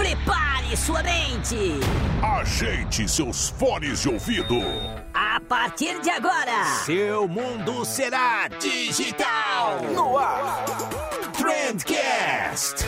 Prepare sua mente. Ajeite seus fones de ouvido. A partir de agora, seu mundo será digital. No ar, Trendcast.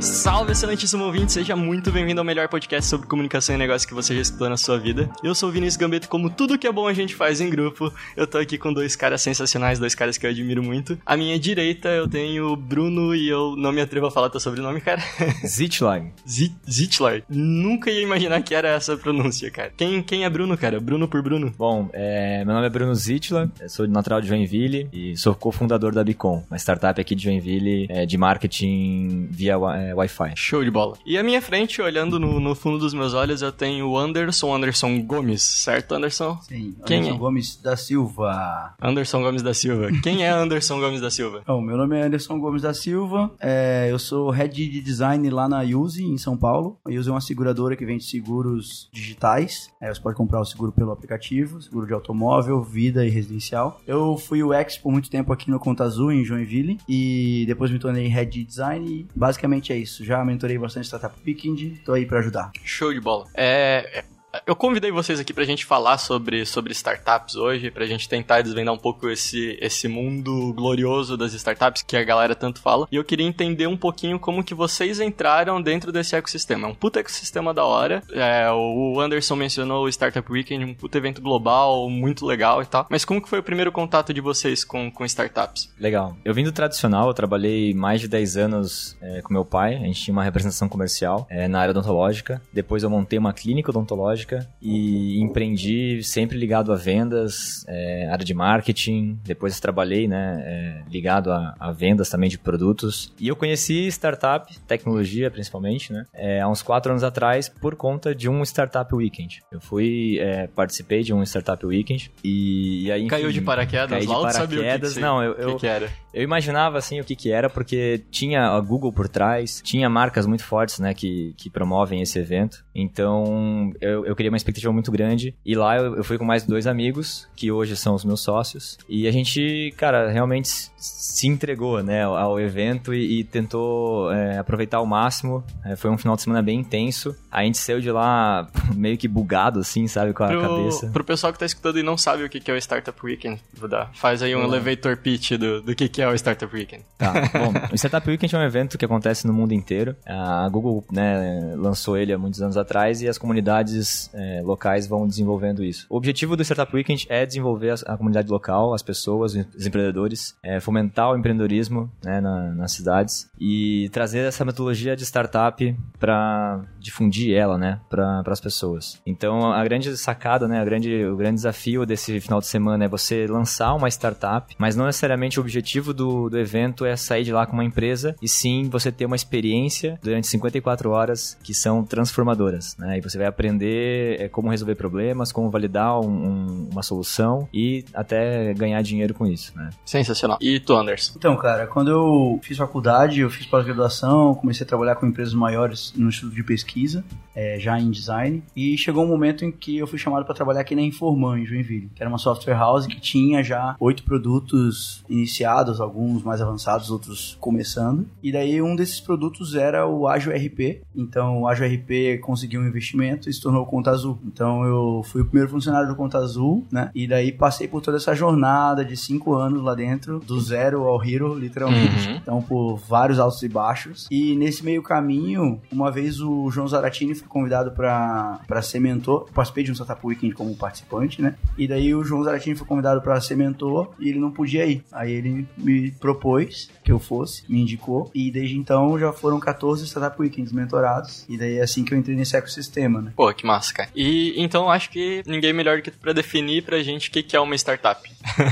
Salve, excelentíssimo ouvinte, seja muito bem-vindo ao melhor podcast sobre comunicação e negócio que você já escutou na sua vida. Eu sou o Vinícius Gambetta, como tudo que é bom a gente faz em grupo. Eu tô aqui com dois caras sensacionais, dois caras que eu admiro muito. À minha direita eu tenho o Bruno e eu não me atrevo a falar teu sobrenome, cara. Zitlar. Zitlar. Nunca ia imaginar que era essa pronúncia, cara. Quem, quem é Bruno, cara? Bruno por Bruno? Bom, é, meu nome é Bruno Zitlar, sou natural de Joinville e sou cofundador da Bicom, uma startup aqui de Joinville é, de marketing via é, Wi-Fi. Show de bola. E à minha frente, olhando no, no, fundo dos meus olhos, eu tenho o Anderson, Anderson Gomes, certo, Anderson? Sim, Quem Anderson é? Gomes da Silva. Anderson Gomes da Silva. Quem é Anderson Gomes da Silva? Bom, meu nome é Anderson Gomes da Silva, é, eu sou head de design lá na Use, em São Paulo. A Use é uma seguradora que vende seguros digitais. É, você pode comprar o seguro pelo aplicativo, seguro de automóvel, vida e residencial. Eu fui o ex por muito tempo aqui no Conta Azul, em Joinville, e depois me tornei head de design e basicamente é isso. Já mentorei bastante startup Weekend, tô aí para ajudar. Show de bola. É, eu convidei vocês aqui pra gente falar sobre, sobre startups hoje, pra gente tentar desvendar um pouco esse, esse mundo glorioso das startups que a galera tanto fala. E eu queria entender um pouquinho como que vocês entraram dentro desse ecossistema. É um puta ecossistema da hora. É, o Anderson mencionou o Startup Weekend, um puta evento global, muito legal e tal. Mas como que foi o primeiro contato de vocês com, com startups? Legal. Eu vim do tradicional, eu trabalhei mais de 10 anos é, com meu pai. A gente tinha uma representação comercial é, na área odontológica. Depois eu montei uma clínica odontológica e empreendi sempre ligado a vendas, é, área de marketing. Depois trabalhei, né, é, ligado a, a, vendas também de produtos. E eu conheci startup, tecnologia principalmente, né, é, há uns quatro anos atrás por conta de um startup weekend. Eu fui participei de um startup weekend e, e aí enfim, caiu de paraquedas, caí de paraquedas. Que que não, eu, eu, que, que era? Eu imaginava assim o que que era porque tinha a Google por trás, tinha marcas muito fortes, né, que, que promovem esse evento. Então eu, eu criei uma expectativa muito grande e lá eu, eu fui com mais dois amigos que hoje são os meus sócios e a gente, cara, realmente se entregou, né, ao evento e, e tentou é, aproveitar ao máximo. É, foi um final de semana bem intenso. A gente saiu de lá meio que bugado, assim, sabe, com a pro, cabeça. Pro pessoal que tá escutando e não sabe o que é o Startup Weekend, vou dar. Faz aí um elevator pitch do, do que que é o Startup Weekend. Tá, bom, o Startup Weekend é um evento que acontece no mundo inteiro. A Google, né, lançou ele há muitos anos atrás e as comunidades é, locais vão desenvolvendo isso. O objetivo do Startup Weekend é desenvolver a, a comunidade local, as pessoas, os empreendedores, é, fomentar o empreendedorismo né, na, nas cidades e trazer essa metodologia de startup para difundir ela, né, para as pessoas. Então, a grande sacada, né, a grande, o grande desafio desse final de semana é você lançar uma startup, mas não necessariamente o objetivo objetivo do, do evento é sair de lá com uma empresa e sim você ter uma experiência durante 54 horas que são transformadoras, né? E você vai aprender é, como resolver problemas, como validar um, um, uma solução e até ganhar dinheiro com isso, né? Sensacional. E tu, Anders? Então, cara, quando eu fiz faculdade, eu fiz pós-graduação, comecei a trabalhar com empresas maiores no Instituto de Pesquisa, é, já em design, e chegou um momento em que eu fui chamado para trabalhar aqui na Informan, em Joinville, que era uma software house que tinha já oito produtos iniciados, alguns mais avançados, outros começando. E daí um desses produtos era o Ágil RP. Então o Ágil RP conseguiu um investimento e se tornou o Conta Azul. Então eu fui o primeiro funcionário do Conta Azul, né? E daí passei por toda essa jornada de cinco anos lá dentro, do zero ao hero, literalmente. Uhum. Então por vários altos e baixos. E nesse meio caminho, uma vez o João Zaratini foi convidado para ser mentor. Eu participei de um Startup Weekend como participante, né? E daí o João Zaratini foi convidado para ser mentor e ele não podia ir. Aí ele me propôs que eu fosse, me indicou, e desde então já foram 14 Startup Weekends mentorados, e daí é assim que eu entrei nesse ecossistema, né? Pô, que massa, cara. E então acho que ninguém melhor do que tu pra definir pra gente o que, que é uma startup.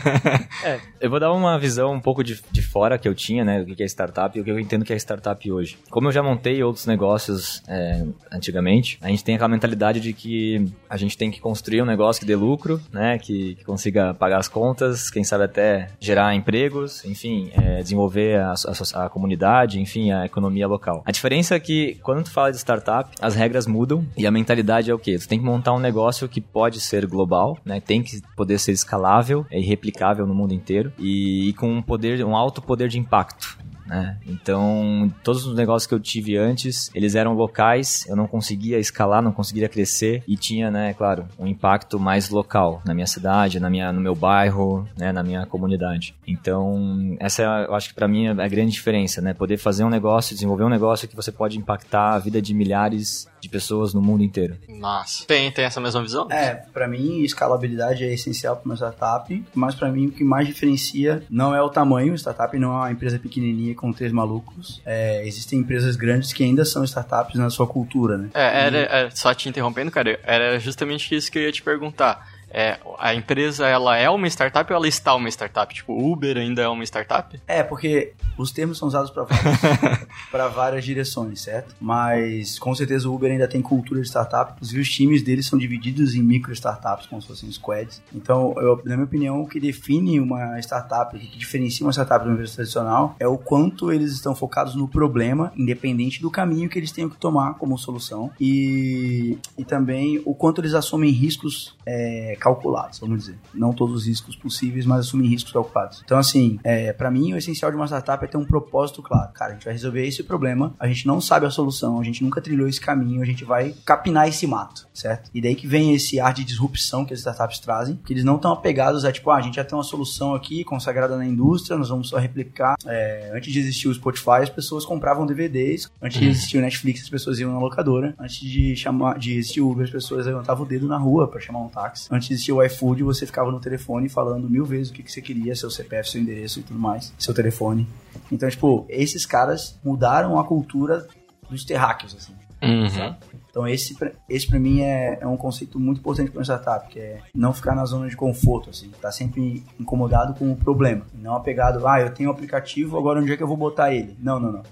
é, eu vou dar uma visão um pouco de, de fora que eu tinha, né, do que é startup e o que eu entendo que é startup hoje. Como eu já montei outros negócios é, antigamente, a gente tem aquela mentalidade de que a gente tem que construir um negócio que dê lucro, né, que, que consiga pagar as contas, quem sabe até gerar empregos, enfim, é, desenvolver a, a, a, comunidade, enfim, a economia local. A diferença é que quando tu fala de startup, as regras mudam e a mentalidade é o quê? Tu tem que montar um negócio que pode ser global, né, tem que poder ser escalável e replicável no mundo inteiro e, e com um poder, um alto poder de impacto né? Então, todos os negócios que eu tive antes, eles eram locais, eu não conseguia escalar, não conseguia crescer e tinha, né, claro, um impacto mais local na minha cidade, na minha, no meu bairro, né, na minha comunidade. Então, essa eu acho que para mim é a grande diferença, né? Poder fazer um negócio, desenvolver um negócio que você pode impactar a vida de milhares de pessoas no mundo inteiro. Nossa. Tem, tem essa mesma visão? É, para mim, escalabilidade é essencial para uma startup, mas para mim o que mais diferencia não é o tamanho, startup não é uma empresa pequenininha com três malucos. É, existem empresas grandes que ainda são startups na sua cultura, né? É, era, é, só te interrompendo, cara, era justamente isso que eu ia te perguntar é, a empresa ela é uma startup ou ela está uma startup? Tipo, Uber ainda é uma startup? É, porque os termos são usados para várias, várias direções, certo? Mas com certeza o Uber ainda tem cultura de startup, inclusive os times deles são divididos em micro startups, como se fossem squads. Então, eu, na minha opinião, o que define uma startup, o que diferencia uma startup de uma empresa tradicional é o quanto eles estão focados no problema, independente do caminho que eles tenham que tomar como solução, e, e também o quanto eles assumem riscos é, calculados, vamos dizer. Não todos os riscos possíveis, mas assumir riscos calculados. Então, assim, é, para mim, o essencial de uma startup é ter um propósito claro. Cara, a gente vai resolver esse problema, a gente não sabe a solução, a gente nunca trilhou esse caminho, a gente vai capinar esse mato, certo? E daí que vem esse ar de disrupção que as startups trazem, que eles não estão apegados a, tipo, ah, a gente já tem uma solução aqui consagrada na indústria, nós vamos só replicar. É, antes de existir o Spotify, as pessoas compravam DVDs, antes de existir o Netflix, as pessoas iam na locadora, antes de chamar de existir o Uber, as pessoas levantavam o dedo na rua para chamar um táxi. Antes de existia o iFood, você ficava no telefone falando mil vezes o que, que você queria, seu CPF, seu endereço e tudo mais, seu telefone. Então, tipo, esses caras mudaram a cultura dos terráqueos, assim. Uhum. Então esse, esse para mim é, é, um conceito muito importante para uma startup, que é não ficar na zona de conforto, assim, tá sempre incomodado com o problema, não apegado, ah, eu tenho um aplicativo, agora onde é que eu vou botar ele? Não, não, não.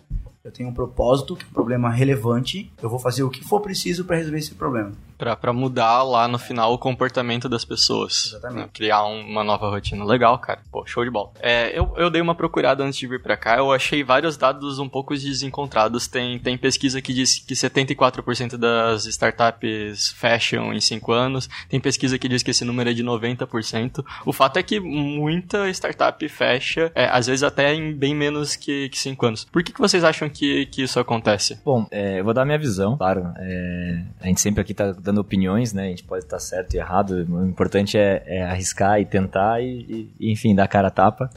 Eu tenho um propósito, que é um problema relevante, eu vou fazer o que for preciso para resolver esse problema para mudar lá no final o comportamento das pessoas. Exatamente. Né? Criar um, uma nova rotina. Legal, cara. Pô, show de bola. É, eu, eu dei uma procurada antes de vir para cá, eu achei vários dados um pouco desencontrados. Tem, tem pesquisa que diz que 74% das startups fecham em 5 anos, tem pesquisa que diz que esse número é de 90%. O fato é que muita startup fecha, é, às vezes até em bem menos que 5 anos. Por que, que vocês acham que, que isso acontece? Bom, é, eu vou dar minha visão, claro. É, a gente sempre aqui tá dando opiniões, né? A gente pode estar certo e errado. O importante é, é arriscar e tentar e, e, enfim, dar cara a tapa.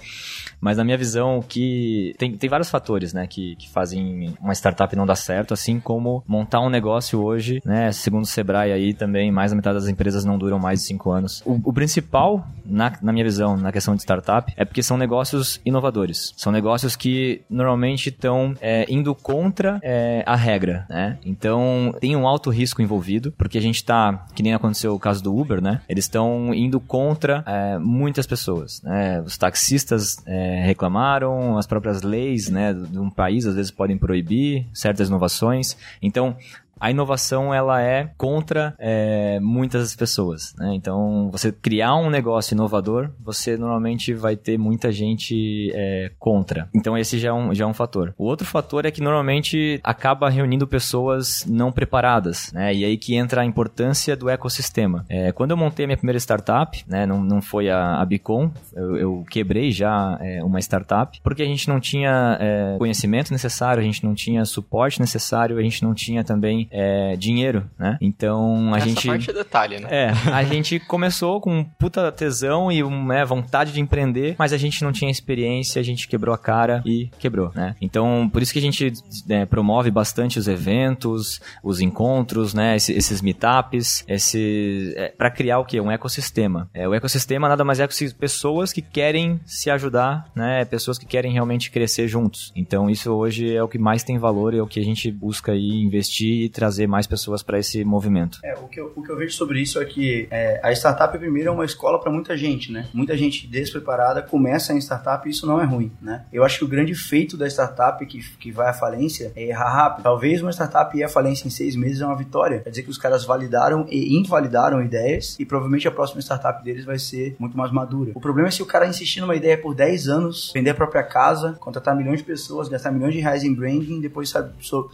Mas na minha visão, que tem, tem vários fatores, né, que, que fazem uma startup não dar certo, assim como montar um negócio hoje, né, segundo o Sebrae aí também, mais da metade das empresas não duram mais de cinco anos. O, o principal, na, na minha visão, na questão de startup, é porque são negócios inovadores. São negócios que normalmente estão é, indo contra é, a regra, né? Então, tem um alto risco envolvido, porque a gente tá, que nem aconteceu o caso do Uber, né? Eles estão indo contra é, muitas pessoas, né? Os taxistas é, reclamaram, as próprias leis, né, de um país às vezes podem proibir certas inovações. Então, a inovação ela é contra é, muitas pessoas. Né? Então, você criar um negócio inovador, você normalmente vai ter muita gente é, contra. Então, esse já é, um, já é um fator. O outro fator é que normalmente acaba reunindo pessoas não preparadas. Né? E aí que entra a importância do ecossistema. É, quando eu montei a minha primeira startup, né, não, não foi a, a Bicom, eu, eu quebrei já é, uma startup, porque a gente não tinha é, conhecimento necessário, a gente não tinha suporte necessário, a gente não tinha também é, dinheiro, né? Então a Essa gente. parte é detalhe, né? É, a gente começou com puta tesão e né, vontade de empreender, mas a gente não tinha experiência, a gente quebrou a cara e quebrou, né? Então por isso que a gente né, promove bastante os eventos, os encontros, né? Esses, esses meetups, esse é, para criar o que um ecossistema. É, o ecossistema nada mais é que pessoas que querem se ajudar, né? Pessoas que querem realmente crescer juntos. Então isso hoje é o que mais tem valor e é o que a gente busca aí investir e trazer mais pessoas para esse movimento. É, o que, eu, o que eu vejo sobre isso é que é, a startup primeiro é uma escola para muita gente, né? Muita gente despreparada começa em startup e isso não é ruim, né? Eu acho que o grande feito da startup que, que vai à falência é errar rápido. Talvez uma startup ir à falência em seis meses é uma vitória. Quer dizer que os caras validaram e invalidaram ideias e provavelmente a próxima startup deles vai ser muito mais madura. O problema é se o cara insistir numa ideia por 10 anos, vender a própria casa, contratar milhões de pessoas, gastar milhões de reais em branding, depois, sabe,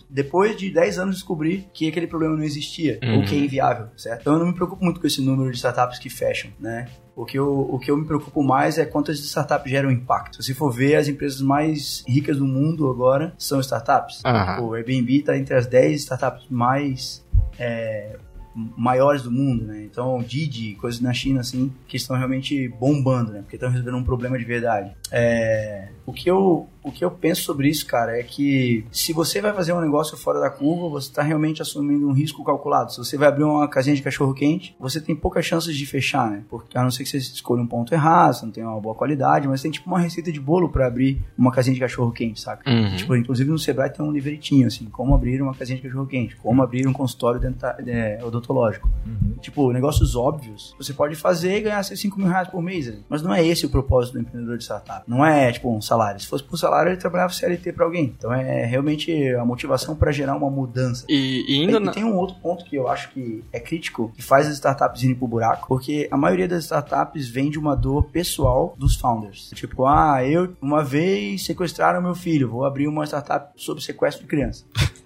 depois de 10 anos descobrir que aquele problema não existia uhum. ou que é inviável, certo? Então eu não me preocupo muito com esse número de startups que fecham, né? O que, eu, o que eu me preocupo mais é quantas startups geram impacto. Se você for ver, as empresas mais ricas do mundo agora são startups. Uhum. O Airbnb está entre as 10 startups mais é, maiores do mundo, né? Então, Didi, coisas na China, assim, que estão realmente bombando, né? Porque estão resolvendo um problema de verdade. É, o que eu o que eu penso sobre isso, cara, é que se você vai fazer um negócio fora da curva, você está realmente assumindo um risco calculado. Se você vai abrir uma casinha de cachorro quente, você tem poucas chances de fechar, né? Porque a não ser que você escolha um ponto errado, você não tem uma boa qualidade, mas tem tipo uma receita de bolo para abrir uma casinha de cachorro quente, saca? Uhum. Tipo, inclusive no Sebrae tem um livretinho assim, como abrir uma casinha de cachorro quente, como abrir um consultório dental, é, odontológico. Uhum. Tipo, negócios óbvios, você pode fazer e ganhar seus 5 mil reais por mês, né? mas não é esse o propósito do empreendedor de startup. Não é tipo um salário. Se fosse por salário salário, ele trabalhava CLT para alguém. Então é realmente a motivação para gerar uma mudança. E, e ainda e, na... tem um outro ponto que eu acho que é crítico, que faz as startups irem pro buraco, porque a maioria das startups vem de uma dor pessoal dos founders. Tipo, ah, eu uma vez sequestraram meu filho, vou abrir uma startup sobre sequestro de criança.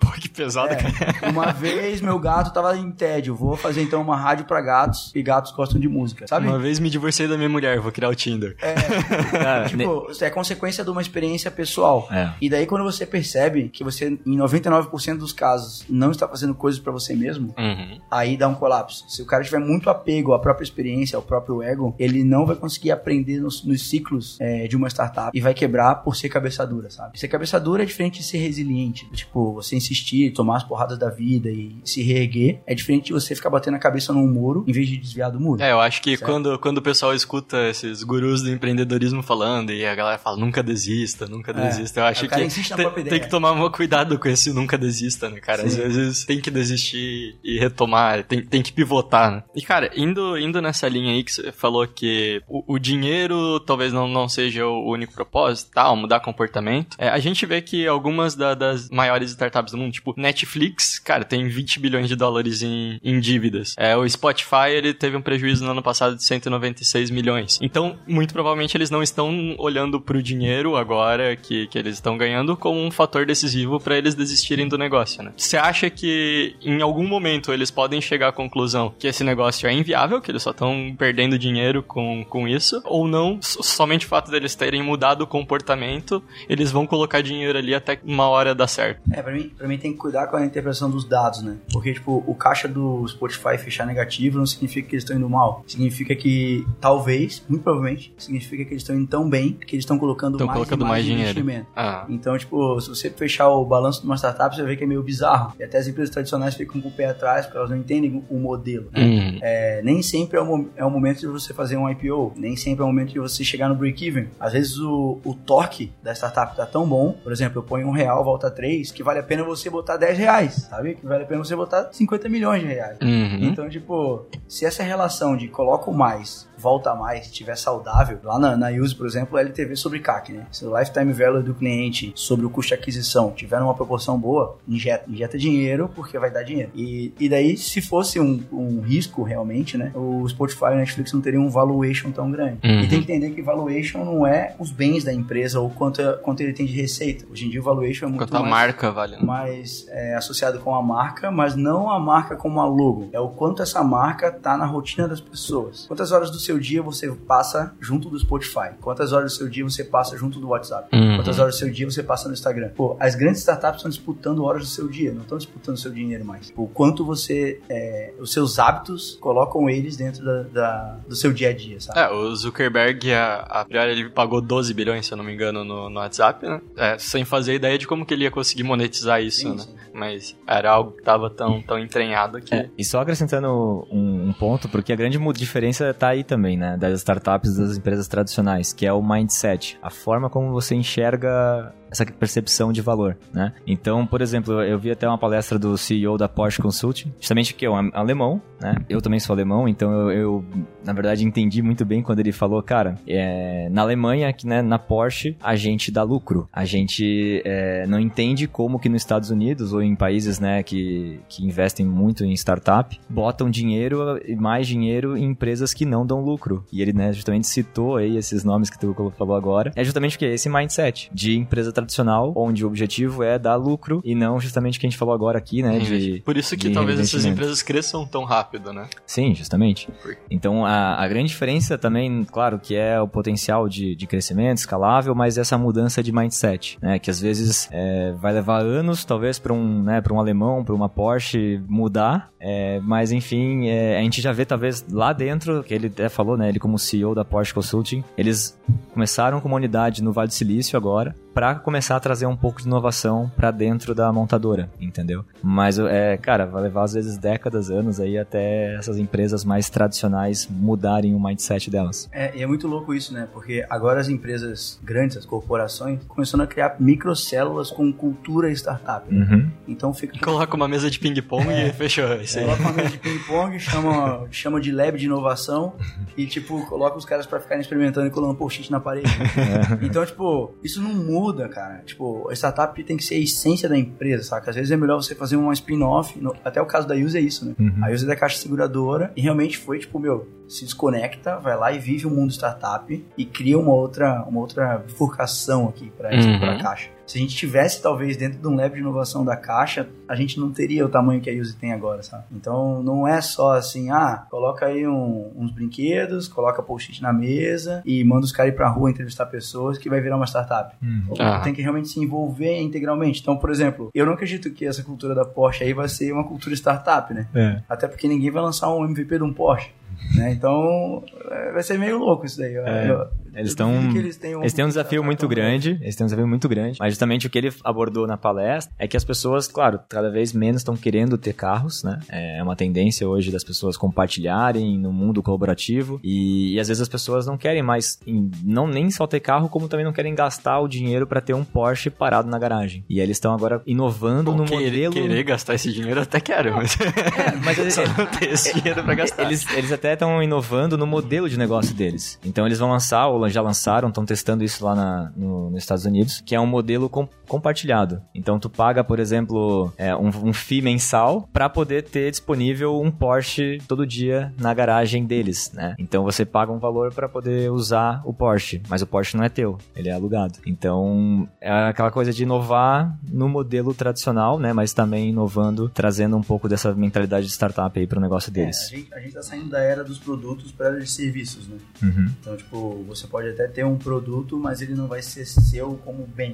Pô, que pesado, é, cara. Uma vez meu gato tava em tédio, vou fazer então uma rádio para gatos e gatos gostam de música, sabe? Uma vez me divorciei da minha mulher, vou criar o Tinder. É, tipo, é consequência de uma experiência pessoal. É. E daí quando você percebe que você, em 99% dos casos, não está fazendo coisas para você mesmo, uhum. aí dá um colapso. Se o cara tiver muito apego à própria experiência, ao próprio ego, ele não vai conseguir aprender nos, nos ciclos é, de uma startup e vai quebrar por ser cabeça dura, sabe? Ser cabeça dura é diferente de ser resiliente. Tipo, você insistir, tomar as porradas da vida e se reerguer, é diferente de você ficar batendo a cabeça num muro em vez de desviar do muro. É, eu acho que quando, quando o pessoal escuta esses gurus do empreendedorismo falando e a galera fala nunca desista, nunca é. desista, eu acho que tem, tem, que tomar um cuidado com esse nunca desista, né, cara? Às vezes tem que desistir e retomar, tem, tem que pivotar, né? E, cara, indo, indo nessa linha aí que você falou que o, o dinheiro talvez não, não seja o único propósito, tal, mudar comportamento, é, a gente vê que algumas da, das maiores startups do mundo, tipo Netflix, cara, tem 20 bilhões de dólares em, em dívidas. É, o Spotify, ele teve um prejuízo no ano passado de 196 milhões. Então, muito provavelmente eles não estão olhando pro dinheiro agora que, que eles estão ganhando como um fator decisivo para eles desistirem do negócio, né? Você acha que em algum momento eles podem chegar à conclusão que esse negócio é inviável, que eles só estão perdendo dinheiro com, com isso, ou não, somente o fato deles terem mudado o comportamento, eles vão colocar dinheiro ali até uma hora dar certo? É, pra mim, pra mim tem que cuidar com a interpretação dos dados, né? Porque, tipo, o caixa do Spotify fechar negativo não significa que eles estão indo mal. Significa que, talvez, muito provavelmente, significa que eles estão indo tão bem que eles estão colocando mais colocando mais, mais dinheiro. investimento. Ah. Então, tipo, se você fechar o balanço de uma startup, você ver que é meio bizarro. E até as empresas tradicionais ficam com o pé atrás, porque elas não entendem o modelo. Né? Uhum. É, nem sempre é o, é o momento de você fazer um IPO, nem sempre é o momento de você chegar no break-even. Às vezes o, o torque da startup tá tão bom, por exemplo, eu ponho um real, volta três, que vale a pena você botar 10 reais, sabe? Que vale a pena você botar 50 milhões de reais. Uhum. Então, tipo, se essa relação de coloco mais volta mais, estiver saudável, lá na, na Use, por exemplo, LTV sobre CAC, né? Se o lifetime value do cliente sobre o custo de aquisição tiver uma proporção boa, injeta, injeta dinheiro porque vai dar dinheiro. E, e daí, se fosse um, um risco realmente, né? O Spotify e o Netflix não teriam um valuation tão grande. Uhum. E tem que entender que valuation não é os bens da empresa ou quanto, quanto ele tem de receita. Hoje em dia o valuation é muito quanto mais, a marca vale. Né? mais é, associado com a marca, mas não a marca como a logo. É o quanto essa marca tá na rotina das pessoas. Quantas horas do seu dia você passa junto do Spotify? Quantas horas do seu dia você passa junto do WhatsApp? Uhum. Quantas horas do seu dia você passa no Instagram? Pô, as grandes startups estão disputando horas do seu dia, não estão disputando o seu dinheiro mais. O quanto você, é, os seus hábitos colocam eles dentro da, da, do seu dia a dia, sabe? É, o Zuckerberg, a, a priori, ele pagou 12 bilhões, se eu não me engano, no, no WhatsApp, né? É, sem fazer ideia de como que ele ia conseguir monetizar isso, sim, né? Sim. Mas era algo que tava tão, tão entranhado que... É, e só acrescentando um, um ponto, porque a grande diferença tá aí também, né? Das startups das empresas tradicionais, que é o mindset. A forma como você enxerga essa percepção de valor, né? Então, por exemplo, eu vi até uma palestra do CEO da Porsche Consulting, justamente que é um alemão, né? Eu também sou alemão, então eu, eu na verdade entendi muito bem quando ele falou, cara, é, na Alemanha, que né, na Porsche a gente dá lucro, a gente é, não entende como que nos Estados Unidos ou em países, né, que, que investem muito em startup, botam dinheiro e mais dinheiro em empresas que não dão lucro. E ele, né, justamente citou aí esses nomes que tu falou agora. É justamente o que esse mindset de empresa tradicional, onde o objetivo é dar lucro e não justamente o que a gente falou agora aqui, né, de Por isso que talvez essas empresas cresçam tão rápido, né? Sim, justamente. Então, a, a grande diferença também, claro, que é o potencial de, de crescimento escalável, mas essa mudança de mindset, né, que às vezes é, vai levar anos, talvez para um, né, para um alemão, para uma Porsche mudar, é, mas enfim, é, a gente já vê talvez lá dentro, que ele até falou, né, ele como CEO da Porsche Consulting, eles começaram com uma unidade no Vale do Silício agora, para começar a trazer um pouco de inovação para dentro da montadora, entendeu? Mas é, cara, vai levar às vezes décadas, anos aí até essas empresas mais tradicionais mudarem o mindset delas. É, e é muito louco isso, né? Porque agora as empresas grandes, as corporações, começando a criar microcélulas com cultura startup. Né? Uhum. Então fica Coloca uma mesa de ping-pong é, e fechou. Isso aí. Coloca uma mesa de ping-pong, chama, chama de lab de inovação e, tipo, coloca os caras para ficarem experimentando e colando post-it na parede. É. Então, tipo, isso não muda muda, cara. Tipo, a startup tem que ser a essência da empresa, saca? Às vezes é melhor você fazer uma spin-off. Até o caso da Use é isso, né? Uhum. A Use é da caixa seguradora e realmente foi, tipo, meu, se desconecta, vai lá e vive o um mundo startup e cria uma outra, uma outra bifurcação aqui para uhum. a caixa. Se a gente tivesse, talvez, dentro de um lab de inovação da caixa, a gente não teria o tamanho que a Use tem agora, sabe? Então, não é só assim, ah, coloca aí um, uns brinquedos, coloca post-it na mesa e manda os caras ir pra rua entrevistar pessoas que vai virar uma startup. Uhum. Ah. Tem que realmente se envolver integralmente. Então, por exemplo, eu não acredito que essa cultura da Porsche aí vai ser uma cultura startup, né? É. Até porque ninguém vai lançar um MVP de um Porsche. Né? Então, é, vai ser meio louco isso daí. É. Eu, eles estão. Eles, eles têm um desafio muito grande. Eles têm um desafio muito grande. Mas justamente o que ele abordou na palestra é que as pessoas, claro, cada vez menos estão querendo ter carros, né? É uma tendência hoje das pessoas compartilharem no mundo colaborativo. E, e às vezes as pessoas não querem mais, não nem só ter carro, como também não querem gastar o dinheiro para ter um Porsche parado na garagem. E aí eles estão agora inovando Bom, no querer, modelo. Querer gastar esse dinheiro até quero, mas. É, mas só não ter esse dinheiro pra gastar. Eles, eles até estão inovando no modelo de negócio deles. Então eles vão lançar, já lançaram, estão testando isso lá na, no, nos Estados Unidos, que é um modelo com, compartilhado. Então tu paga, por exemplo, é, um, um FII mensal para poder ter disponível um Porsche todo dia na garagem deles, né? Então você paga um valor para poder usar o Porsche, mas o Porsche não é teu, ele é alugado. Então é aquela coisa de inovar no modelo tradicional, né? Mas também inovando, trazendo um pouco dessa mentalidade de startup aí pro negócio deles. É, a, gente, a gente tá saindo da era dos produtos para era de serviços, né? Uhum. Então, tipo, você pode até ter um produto, mas ele não vai ser seu como bem.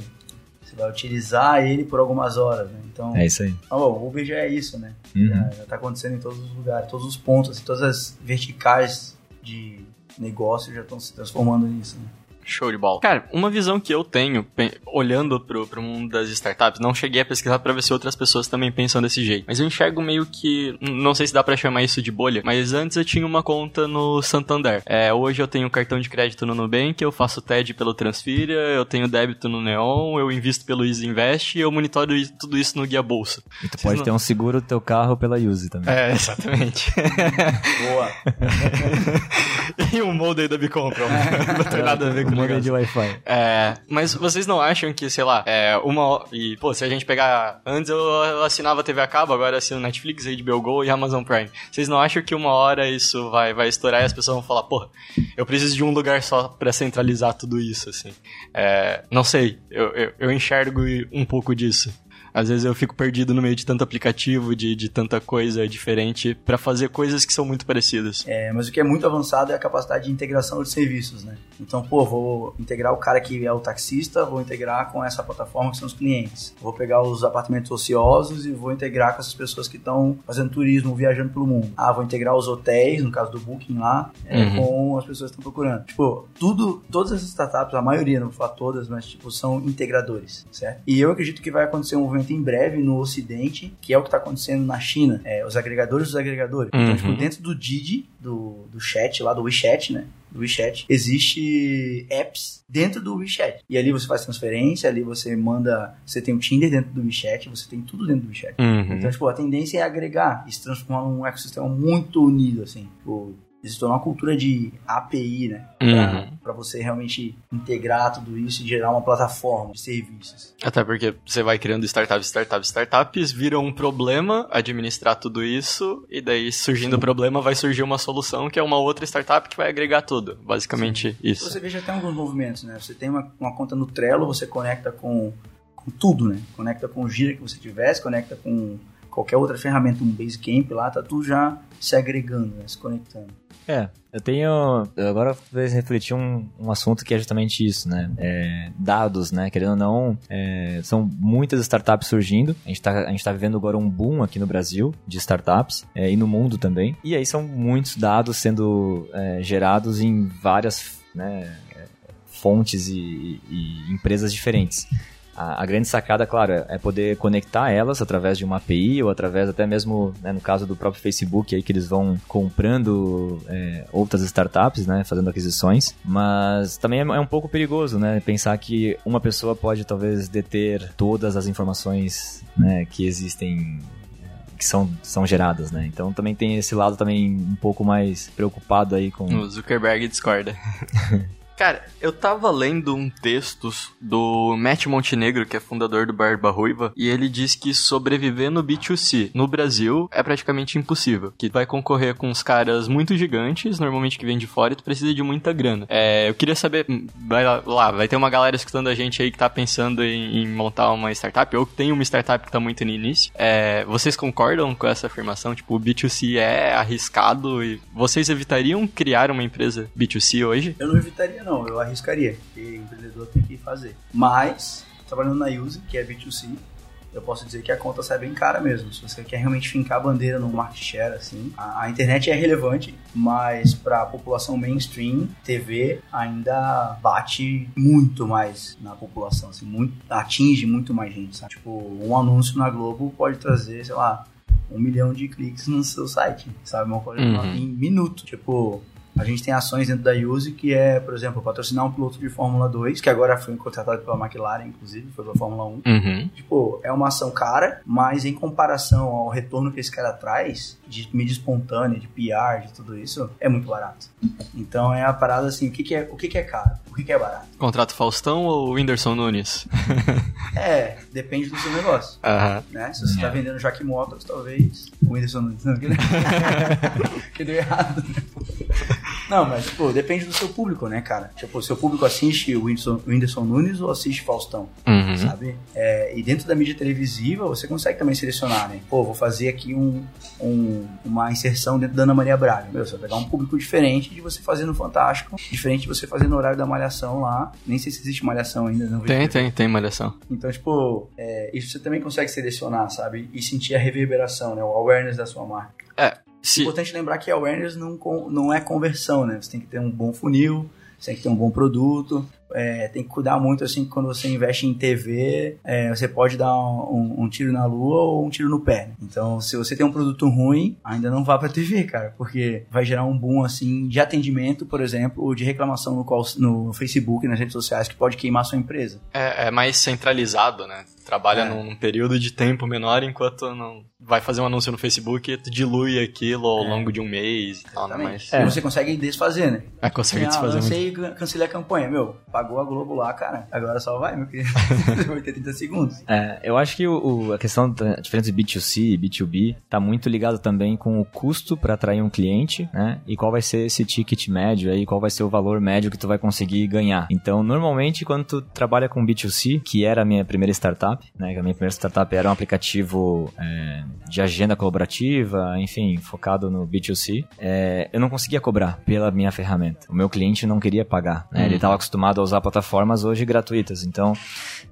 Você vai utilizar ele por algumas horas, né? Então, é isso aí. O Uber já é isso, né? Uhum. Já, já tá acontecendo em todos os lugares, todos os pontos, assim, todas as verticais de negócio já estão se transformando nisso, né? Show de bola. Cara, uma visão que eu tenho, olhando pro, pro mundo das startups, não cheguei a pesquisar pra ver se outras pessoas também pensam desse jeito, mas eu enxergo meio que, não sei se dá pra chamar isso de bolha, mas antes eu tinha uma conta no Santander. É, hoje eu tenho cartão de crédito no Nubank, eu faço TED pelo Transfiria, eu tenho débito no Neon, eu invisto pelo Easy Invest e eu monitoro tudo isso no Guia Bolsa. E tu Vocês pode não... ter um seguro do teu carro pela Use também. É, exatamente. Boa. e um molde da Bicontrol. não tem nada a ver com modem de Wi-Fi. É, mas vocês não acham que, sei lá, é, uma. E, pô, se a gente pegar. Antes eu assinava TV a cabo, agora eu assino Netflix, HBO Go e Amazon Prime. Vocês não acham que uma hora isso vai, vai estourar e as pessoas vão falar, pô, eu preciso de um lugar só para centralizar tudo isso, assim? É, não sei, eu, eu, eu enxergo um pouco disso. Às vezes eu fico perdido no meio de tanto aplicativo, de, de tanta coisa diferente, para fazer coisas que são muito parecidas. É, mas o que é muito avançado é a capacidade de integração de serviços, né? Então, pô, vou integrar o cara que é o taxista, vou integrar com essa plataforma que são os clientes. Vou pegar os apartamentos ociosos e vou integrar com essas pessoas que estão fazendo turismo, viajando pelo mundo. Ah, vou integrar os hotéis, no caso do Booking lá, é, uhum. com as pessoas que estão procurando. Tipo, tudo, todas essas startups, a maioria, não vou falar todas, mas tipo, são integradores, certo? E eu acredito que vai acontecer um movimento em breve no Ocidente, que é o que está acontecendo na China. É, os agregadores dos agregadores. Uhum. Então, tipo, dentro do Didi, do, do chat lá, do WeChat, né? Do WeChat, existe apps dentro do WeChat. E ali você faz transferência, ali você manda, você tem o Tinder dentro do WeChat, você tem tudo dentro do WeChat. Uhum. Então, tipo, a tendência é agregar e se transformar num ecossistema muito unido, assim. Tipo, se tornar uma cultura de API, né? Pra, Uhum. você realmente integrar tudo isso e gerar uma plataforma de serviços. Até porque você vai criando startups, startups, startups, viram um problema, administrar tudo isso, e daí surgindo o problema vai surgir uma solução que é uma outra startup que vai agregar tudo. Basicamente isso. Você vê já tem alguns movimentos, né? Você tem uma, uma conta no Trello, você conecta com, com tudo, né? Conecta com o Gira que você tivesse, conecta com qualquer outra ferramenta, um Basecamp lá, tá tudo já se agregando, né? Se conectando. É, eu tenho. eu Agora vou refletir um, um assunto que é justamente isso, né? É, dados, né? Querendo ou não, é, são muitas startups surgindo. A gente, tá, a gente tá vivendo agora um boom aqui no Brasil de startups é, e no mundo também. E aí são muitos dados sendo é, gerados em várias né, é, fontes e, e empresas diferentes. A, a grande sacada, claro, é poder conectar elas através de uma API ou através até mesmo, né, no caso do próprio Facebook, aí que eles vão comprando é, outras startups, né, fazendo aquisições. Mas também é, é um pouco perigoso, né, pensar que uma pessoa pode talvez deter todas as informações né, que existem que são, são geradas, né? Então também tem esse lado também um pouco mais preocupado aí com... O Zuckerberg discorda. Cara, eu tava lendo um texto do Matt Montenegro, que é fundador do Barba Ruiva, e ele diz que sobreviver no B2C no Brasil é praticamente impossível. Que vai concorrer com uns caras muito gigantes, normalmente que vêm de fora, e tu precisa de muita grana. É, eu queria saber, vai lá, lá, vai ter uma galera escutando a gente aí que tá pensando em, em montar uma startup, ou que tem uma startup que tá muito no início. É, vocês concordam com essa afirmação? Tipo, o B2C é arriscado e vocês evitariam criar uma empresa B2C hoje? Eu não evitaria, não, eu arriscaria, porque o empreendedor tem que fazer. Mas, trabalhando na Use, que é B2C, eu posso dizer que a conta sai bem cara mesmo. Se você quer realmente fincar a bandeira no market share, assim, a, a internet é relevante, mas para a população mainstream, TV ainda bate muito mais na população, assim, muito, atinge muito mais gente, sabe? Tipo, um anúncio na Globo pode trazer, sei lá, um milhão de cliques no seu site, sabe? Uma coisa Uhum. em minuto. Tipo, a gente tem ações dentro da Use que é, por exemplo, patrocinar um piloto de Fórmula 2, que agora foi contratado pela McLaren, inclusive, foi pra Fórmula 1. Uhum. Tipo, é uma ação cara, mas em comparação ao retorno que esse cara traz, de mídia espontânea, de PR, de tudo isso, é muito barato. Então é a parada assim, o que, que é, o que, que é caro? O que, que é barato? Contrato Faustão ou Whindersson Nunes? É, depende do seu negócio. Aham. Né? Se você tá vendendo Jack Motors, talvez. O Whindersson não. não que, que deu errado. Não, mas, tipo, depende do seu público, né, cara? Tipo, o seu público assiste o Whindersson, o Whindersson Nunes ou assiste Faustão, Uhum. sabe? É, e dentro da mídia televisiva, você consegue também selecionar, né? Pô, vou fazer aqui um, um- uma inserção dentro da Ana Maria Braga. Meu, você vai pegar um público diferente de você fazer no Fantástico, diferente de você fazer no horário da Malhação lá. Nem sei se existe Malhação ainda, não Tem, tem, tem malhação. então, tipo, é, isso você também consegue selecionar, sabe? E sentir a reverberação, né? O awareness da sua marca. É, se, Importante lembrar que awareness não, não é conversão, né? Você tem que ter um bom funil, você tem que ter um bom produto, é, tem que cuidar muito, assim, que quando você investe em TV, é, você pode dar um, um- um tiro na lua ou um tiro no pé. Então, se você tem um produto ruim, ainda não vá pra TV, cara, porque vai gerar um boom, assim, de atendimento, por exemplo, ou de reclamação no, call- no Facebook, nas redes sociais, que pode queimar a sua empresa. é, é mais centralizado, né? Trabalha É. num, período de tempo menor enquanto não vai fazer um anúncio no Facebook e tu dilui aquilo ao longo de um mês e tal, né? Mas E você consegue desfazer, né? é, consegue ah, desfazer e can- cancelei a campanha. Meu, pagou a Globo lá, cara. Agora só vai, meu querido. vai ter 30 segundos. É, eu acho que o, o- a questão da diferença de B2C e B2B tá muito ligado também com o custo para atrair um cliente, né? E qual vai ser esse ticket médio aí, qual vai ser o valor médio que tu vai conseguir ganhar. Então, normalmente, quando tu trabalha com B2C, que era a minha primeira startup, né? que A minha primeira startup era um aplicativo é, de agenda colaborativa, enfim, focado no B2C, é, eu não conseguia cobrar pela minha ferramenta. O meu cliente não queria pagar, né? Ele estava acostumado a usar plataformas hoje gratuitas. Então,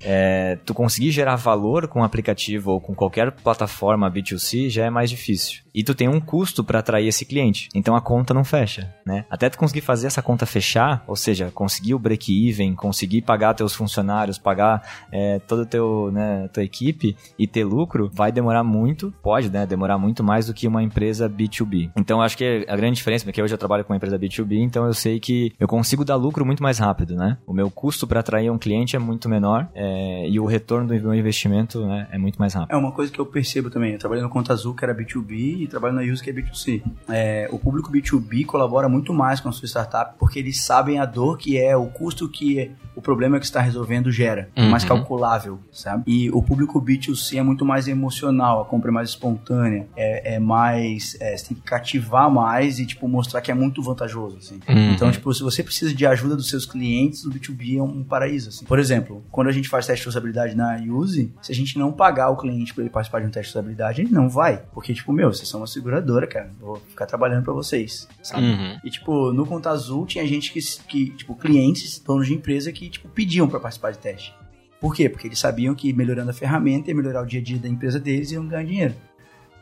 é, tu conseguir gerar valor com um aplicativo ou com qualquer plataforma B2C já é mais difícil. E tu tem um custo para atrair esse cliente. Então a conta não fecha, né? Até tu conseguir fazer essa conta fechar, ou seja, conseguir o break-even, conseguir pagar teus funcionários, pagar é, toda teu, né, tua equipe e ter lucro, vai demorar muito, pode, né, demorar muito mais do que uma empresa B2B. Então acho que a grande diferença, porque hoje eu trabalho com uma empresa B2B, então eu sei que eu consigo dar lucro muito mais rápido, né? O meu custo para atrair um cliente é muito menor é, e o retorno do meu investimento né, é muito mais rápido. É uma coisa que eu percebo também. Eu trabalhei no Conta Azul, que era B2B, trabalho na Use, que é B2C. É, o público B2B colabora muito mais com a sua startup porque eles sabem a dor que é, o custo que o problema que está resolvendo gera. É mais Uhum. calculável, sabe? E o público B2C é muito mais emocional, a compra é mais espontânea, é, é mais. é, você tem que cativar mais e, tipo, mostrar que é muito vantajoso, assim. Uhum. Então, tipo, se você precisa de ajuda dos seus clientes, o B2B é um paraíso, assim. Por exemplo, quando a gente faz teste de usabilidade na Use, se a gente não pagar o cliente para ele participar de um teste de usabilidade, ele não vai. Porque, tipo, meu, vocês são uma seguradora, cara. Vou ficar trabalhando para vocês, sabe? Uhum. E, tipo, no Conta Azul tinha gente que, que tipo, clientes, donos de empresa que, tipo, pediam para participar de teste. Por quê? Porque eles sabiam que melhorando a ferramenta e melhorar o dia a dia da empresa deles iam ganhar dinheiro.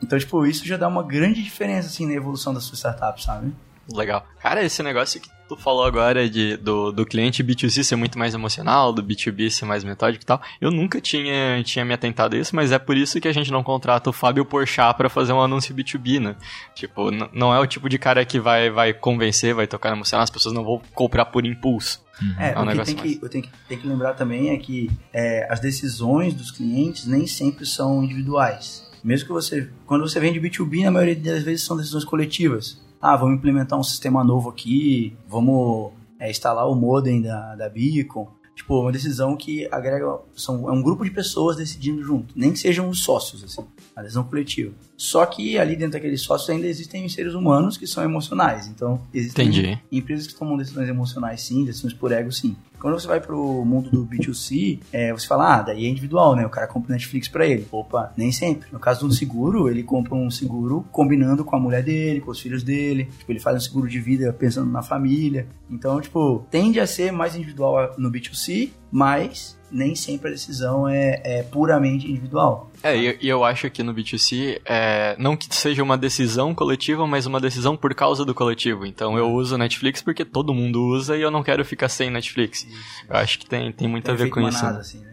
Então, tipo, isso já dá uma grande diferença, assim, na evolução da sua startup, sabe? Legal. Cara, esse negócio que tu falou agora de, do, do cliente B2C ser muito mais emocional, do B2B ser mais metódico e tal, eu nunca tinha, tinha me atentado a isso, mas é por isso que a gente não contrata o Fábio Porchat pra fazer um anúncio B2B, né? Tipo, n- não é o tipo de cara que vai, vai convencer, vai tocar emocional, as pessoas não vão comprar por impulso. É, É um o que negócio tem que, eu tenho que, tem que lembrar também é que é, as decisões dos clientes nem sempre são individuais. Mesmo que você, quando você vende B2B, na maioria das vezes são decisões coletivas. Ah, vamos implementar um sistema novo aqui, vamos é, instalar o modem da, da Beacon. Tipo, uma decisão que agrega, são, é um grupo de pessoas decidindo junto, nem que sejam os sócios, assim, a decisão coletiva. Só que ali dentro daqueles sócios ainda existem os seres humanos que são emocionais, então existem Entendi. empresas que tomam decisões emocionais sim, decisões por ego sim. Quando você vai pro mundo do B2C, é, você fala, ah, daí é individual, né? O cara compra Netflix pra ele. Opa, nem sempre. No caso um seguro, ele compra um seguro combinando com a mulher dele, com os filhos dele. Tipo, ele faz um seguro de vida pensando na família. Então, tipo, tende a ser mais individual no B2C, mas nem sempre a decisão é, é puramente individual. É, e e eu acho que no B2C, é, não que seja uma decisão coletiva, mas uma decisão por causa do coletivo. Então eu uso Netflix porque todo mundo usa e eu não quero ficar sem Netflix. Eu acho que tem, tem muito Tem a ver com isso. manada, né? assim, né?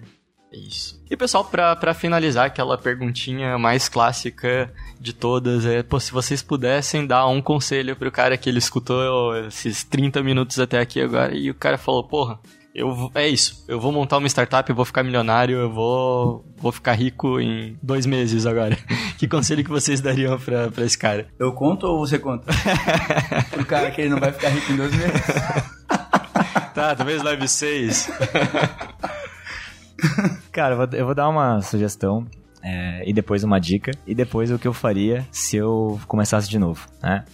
Isso. E pessoal, pra finalizar aquela perguntinha mais clássica de todas, é, pô, se vocês pudessem dar um conselho pro cara que ele escutou esses 30 minutos até aqui agora e o cara falou, porra, eu, é isso, eu vou montar uma startup, eu vou ficar milionário, eu vou, vou ficar rico em dois meses agora. que conselho que vocês dariam pra, pra esse cara? Eu conto ou você conta? Pro cara que ele não vai ficar rico em dois meses. Tá, talvez live 6. Cara, eu vou, eu vou dar uma sugestão é, e depois uma dica e depois o que eu faria se eu começasse de novo, né?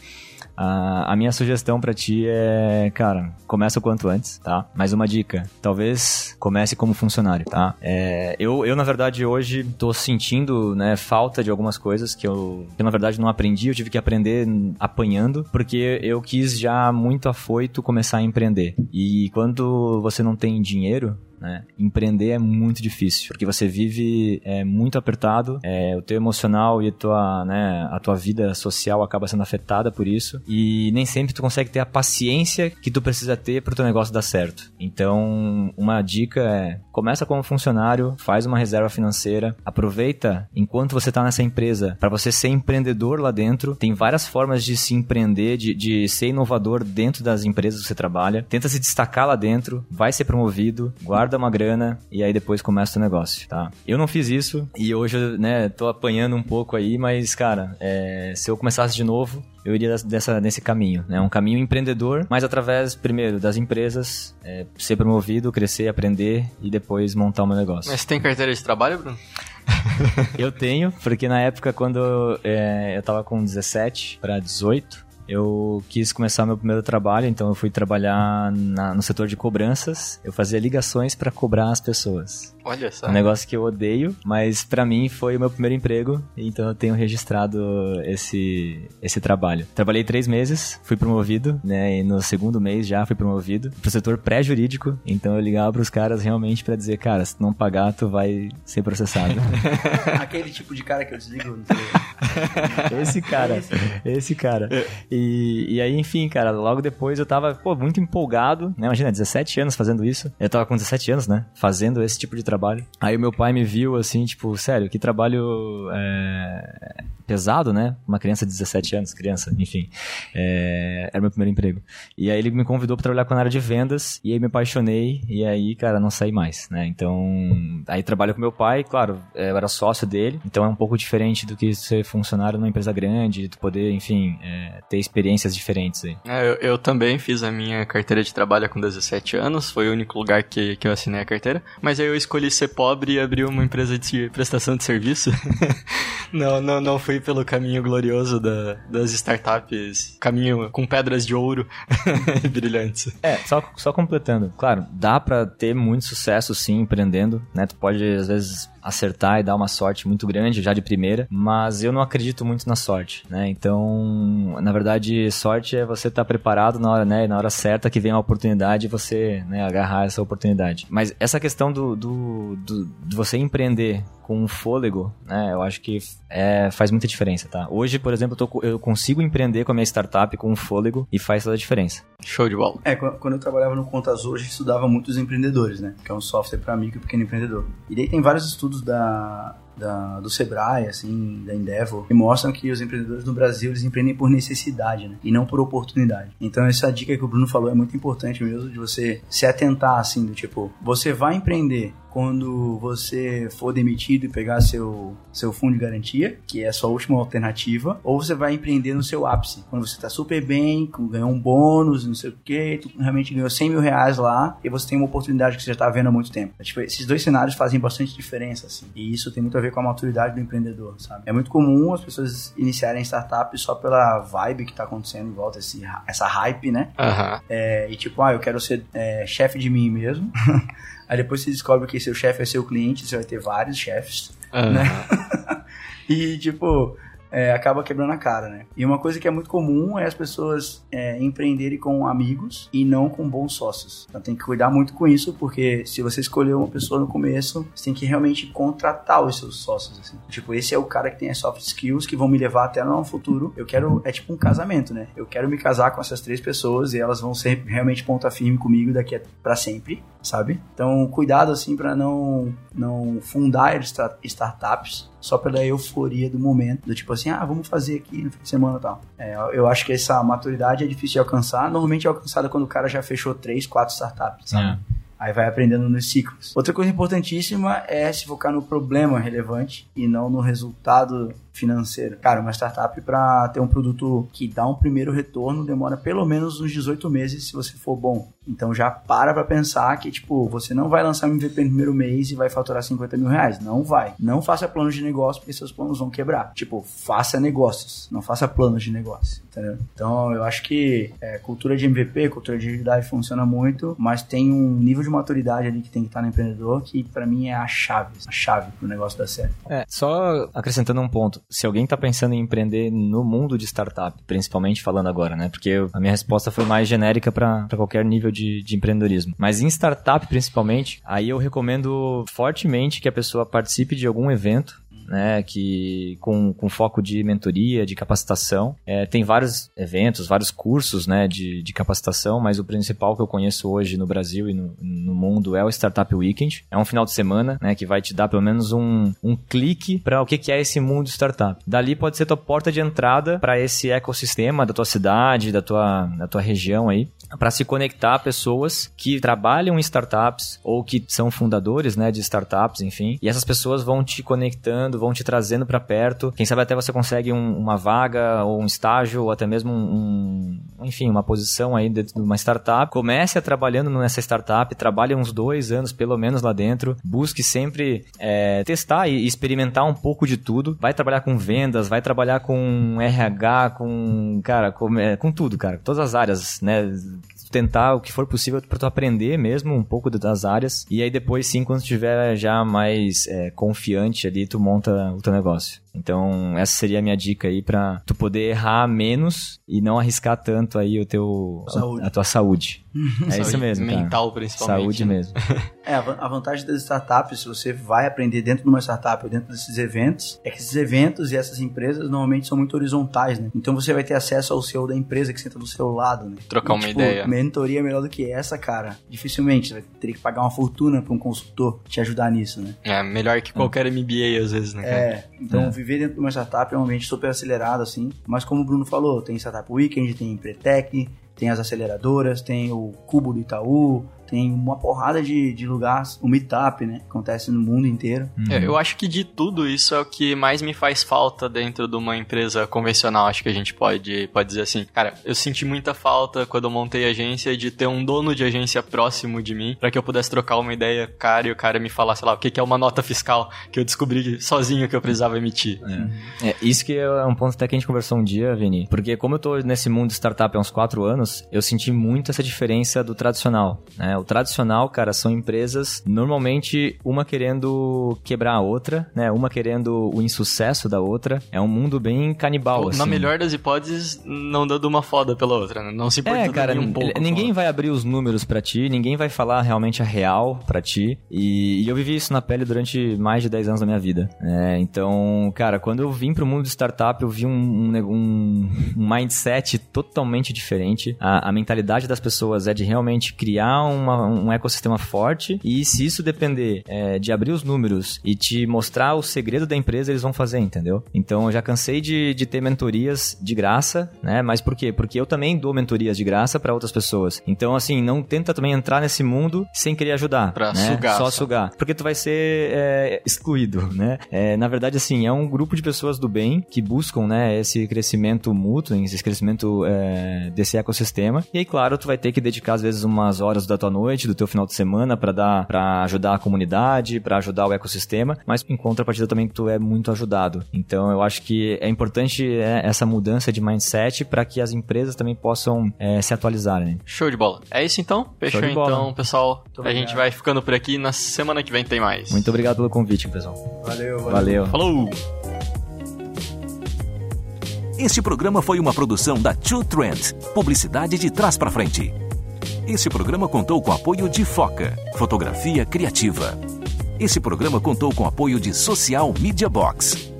A, a minha sugestão pra ti é, cara, começa o quanto antes, tá? Mais uma dica, talvez comece como funcionário, tá? É, eu, eu, na verdade, hoje tô sentindo, né, falta de algumas coisas que eu, que eu, na verdade, não aprendi, eu tive que aprender apanhando, porque eu quis já muito afoito começar a empreender. E quando você não tem dinheiro, né? Empreender é muito difícil, porque você vive é, muito apertado, é, o teu emocional e a tua, né, a tua vida social acaba sendo afetada por isso, e nem sempre tu consegue ter a paciência que tu precisa ter para o teu negócio dar certo. Então, uma dica é, começa como funcionário, faz uma reserva financeira, aproveita enquanto você está nessa empresa para você ser empreendedor lá dentro. Tem várias formas de se empreender, de, de ser inovador dentro das empresas que você trabalha. Tenta se destacar lá dentro, vai ser promovido, guarda uma grana e aí depois começa o negócio, tá? Eu não fiz isso e hoje, né, tô apanhando um pouco aí, mas, cara, é, se eu começasse de novo, eu iria dessa, nesse caminho, né? Um caminho empreendedor, mas através, primeiro, das empresas, é, ser promovido, crescer, aprender e depois montar o meu negócio. Mas tem carteira de trabalho, Bruno? eu tenho, porque na época quando é, eu tava com 17 para 18, eu quis começar meu primeiro trabalho, então eu fui trabalhar na, no setor de cobranças. Eu fazia ligações para cobrar as pessoas. Olha só. Um negócio que eu odeio, mas para mim foi o meu primeiro emprego, então eu tenho registrado esse, esse trabalho. Trabalhei três meses, fui promovido, né? E no segundo mês já fui promovido pro setor pré-jurídico, então eu ligava pros caras realmente para dizer, cara, se tu não pagar, tu vai ser processado. Aquele tipo de cara que eu desligo. esse cara, esse cara. E, e aí, enfim, cara, logo depois eu tava, pô, muito empolgado, né? Imagina, 17 anos fazendo isso. Eu tava com 17 anos, né? Fazendo esse tipo de trabalho. Aí o meu pai me viu assim, tipo, sério, que trabalho é, pesado, né? Uma criança de 17 anos, criança, enfim. É, era meu primeiro emprego. E aí ele me convidou para trabalhar com a área de vendas, e aí me apaixonei, e aí, cara, não saí mais, né? Então, aí trabalho com meu pai, claro, eu era sócio dele, então é um pouco diferente do que ser funcionário numa empresa grande, tu poder, enfim, é, ter experiências diferentes aí. É, eu, eu, também fiz a minha carteira de trabalho com 17 anos, foi o único lugar que, que eu assinei a carteira, mas aí eu escolhi ser pobre e abrir uma empresa de prestação de serviço. não, não, não fui pelo caminho glorioso da, das startups, caminho com pedras de ouro brilhantes. É, só, só completando, claro, dá para ter muito sucesso sim empreendendo, né? Tu pode às vezes acertar e dar uma sorte muito grande já de primeira, mas eu não acredito muito na sorte, né? Então, na verdade, sorte é você estar tá preparado na hora, né, na hora certa que vem a oportunidade e você, né, agarrar essa oportunidade. Mas essa questão do, do, do você empreender com um fôlego, né? Eu acho que é, faz muita diferença, tá? Hoje, por exemplo, eu, tô, eu, consigo empreender com a minha startup com um fôlego e faz toda a diferença. Show de bola. É, quando eu trabalhava no Contas Hoje, a gente estudava muito os empreendedores, né? Que é um software para micro e pequeno empreendedor. E daí tem vários estudos da, da, do Sebrae, assim, da Endeavor, que mostram que os empreendedores no Brasil, eles empreendem por necessidade, né? E não por oportunidade. Então, essa dica que o Bruno falou é muito importante mesmo, de você se atentar, assim, do tipo, você vai empreender quando você for demitido e pegar seu, seu fundo de garantia, que é a sua última alternativa, ou você vai empreender no seu ápice, quando você está super bem, ganhou um bônus, não sei o que, tu realmente ganhou 100 mil reais lá e você tem uma oportunidade que você já está vendo há muito tempo. Tipo, esses dois cenários fazem bastante diferença, assim, e isso tem muito a ver com a maturidade do empreendedor, sabe? É muito comum as pessoas iniciarem startups só pela vibe que está acontecendo em volta, esse, essa hype, né? Uhum. É, e tipo, ah, eu quero ser é, chefe de mim mesmo. Aí depois você descobre que seu chefe é seu cliente, você vai ter vários chefes, uhum. né? e tipo, é, acaba quebrando a cara, né? E uma coisa que é muito comum é as pessoas é, empreenderem com amigos e não com bons sócios. Então tem que cuidar muito com isso, porque se você escolher uma pessoa no começo, você tem que realmente contratar os seus sócios, assim. Tipo, esse é o cara que tem as soft skills que vão me levar até no futuro. Eu quero, é tipo um casamento, né? Eu quero me casar com essas três pessoas e elas vão ser realmente ponta firme comigo daqui para sempre, sabe? Então, cuidado, assim, para não, não fundar startups só pela euforia do momento, do tipo assim, ah, vamos fazer aqui no fim de semana e tal. É, eu acho que essa maturidade é difícil de alcançar. Normalmente é alcançada quando o cara já fechou três, quatro startups, sabe? É. Aí vai aprendendo nos ciclos. Outra coisa importantíssima é se focar no problema relevante e não no resultado financeiro. Cara, uma startup para ter um produto que dá um primeiro retorno demora pelo menos uns 18 meses se você for bom. Então já para pra pensar que, tipo, você não vai lançar um MVP no primeiro mês e vai faturar 50 mil reais. Não vai. Não faça planos de negócio porque seus planos vão quebrar. Tipo, faça negócios, não faça planos de negócio, entendeu? Então eu acho que é, cultura de MVP, cultura de agilidade funciona muito, mas tem um nível de maturidade ali que tem que estar no empreendedor que para mim é a chave, a chave pro negócio dar certo. É, só acrescentando um ponto se alguém está pensando em empreender no mundo de startup, principalmente falando agora, né? Porque a minha resposta foi mais genérica para qualquer nível de, de empreendedorismo. Mas em startup, principalmente, aí eu recomendo fortemente que a pessoa participe de algum evento né, que com, com foco de mentoria, de capacitação. É, tem vários eventos, vários cursos, né, de, de capacitação, mas o principal que eu conheço hoje no Brasil e no, no mundo é o Startup Weekend. É um final de semana, né, que vai te dar pelo menos um, um clique para o que, que é esse mundo startup. Dali pode ser tua porta de entrada para esse ecossistema da tua cidade, da tua, da tua região aí para se conectar a pessoas que trabalham em startups ou que são fundadores, né, de startups, enfim. E essas pessoas vão te conectando vão te trazendo para perto. Quem sabe até você consegue um, uma vaga ou um estágio ou até mesmo um, um, enfim, uma posição aí dentro de uma startup. Comece a trabalhando nessa startup, trabalhe uns dois anos pelo menos lá dentro. Busque sempre é, testar e experimentar um pouco de tudo. Vai trabalhar com vendas, vai trabalhar com RH, com cara, com, é, com tudo, cara, todas as áreas, né? Tentar o que for possível para tu aprender mesmo um pouco das áreas. E aí depois sim, quando estiver já mais é, confiante ali, tu monta o teu negócio. Então, essa seria a minha dica aí para tu poder errar menos e não arriscar tanto aí o teu a, a tua saúde. é saúde isso mesmo, cara. mental principalmente. Saúde né? mesmo. É, a vantagem das startups, se você vai aprender dentro de uma startup ou dentro desses eventos, é que esses eventos e essas empresas normalmente são muito horizontais, né? Então você vai ter acesso ao CEO da empresa que senta do seu lado, né? Trocar e, uma tipo, ideia. Mentoria melhor do que essa, cara. Dificilmente. Você vai ter que pagar uma fortuna para um consultor te ajudar nisso, né? É, melhor que qualquer MBA às vezes, né? Cara? É, então é. Viver dentro de uma startup é um ambiente super acelerado, assim. Mas como o Bruno falou, tem Startup Weekend, tem Empretec, tem as aceleradoras, tem o Cubo do Itaú, tem uma porrada de, de lugares, o meetup, né? Acontece no mundo inteiro. Uhum. É, eu acho que de tudo isso é o que mais me faz falta dentro de uma empresa convencional, acho que a gente pode, pode dizer assim. Cara, eu senti muita falta quando eu montei a agência de ter um dono de agência próximo de mim, para que eu pudesse trocar uma ideia, cara, e o cara me falar, sei lá, o que é uma nota fiscal que eu descobri sozinho que eu precisava emitir. É. é isso que é um ponto até que a gente conversou um dia, Vini, porque como eu tô nesse mundo de startup há uns quatro anos, eu senti muito essa diferença do tradicional, né? O tradicional, cara, são empresas normalmente uma querendo quebrar a outra, né? Uma querendo o insucesso da outra. É um mundo bem canibal, Ou, assim. Na melhor das hipóteses, não dando uma foda pela outra, né? Não se importa é, cara, um pouco. Ninguém vai abrir os números para ti, ninguém vai falar realmente a real para ti. E, e, eu vivi isso na pele durante mais de 10 anos da minha vida. É, então, cara, quando eu vim pro mundo de startup, eu vi um, um, um mindset totalmente diferente. A, a mentalidade das pessoas é de realmente criar uma, um ecossistema forte e se isso depender é, de abrir os números e te mostrar o segredo da empresa, eles vão fazer, entendeu? Então eu já cansei de, de ter mentorias de graça, né? Mas por quê? Porque eu também dou mentorias de graça para outras pessoas. Então, assim, não tenta também entrar nesse mundo sem querer ajudar. Pra né? sugar. Só sugar. Porque tu vai ser é, excluído, né? É, na verdade, assim, é um grupo de pessoas do bem que buscam, né, esse crescimento mútuo, esse crescimento é, desse ecossistema. E aí, claro, tu vai ter que dedicar, às vezes, umas horas da tua noite, do teu final de semana para dar, para ajudar a comunidade, para ajudar o ecossistema, mas em contrapartida também tu é muito ajudado. Então eu acho que é importante é, essa mudança de mindset para que as empresas também possam é, se atualizarem. Show de bola. É isso então? Fechou então, pessoal. a gente vai ficando por aqui. Na semana que vem tem mais. Muito obrigado pelo convite, pessoal. Valeu, valeu. valeu. Falou! Este programa foi uma produção da Two Trends, publicidade de trás para frente. Este programa contou com apoio de Foca, fotografia criativa. Esse programa contou com apoio de Social Media Box.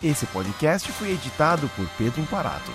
Esse podcast foi editado por Pedro Imparato.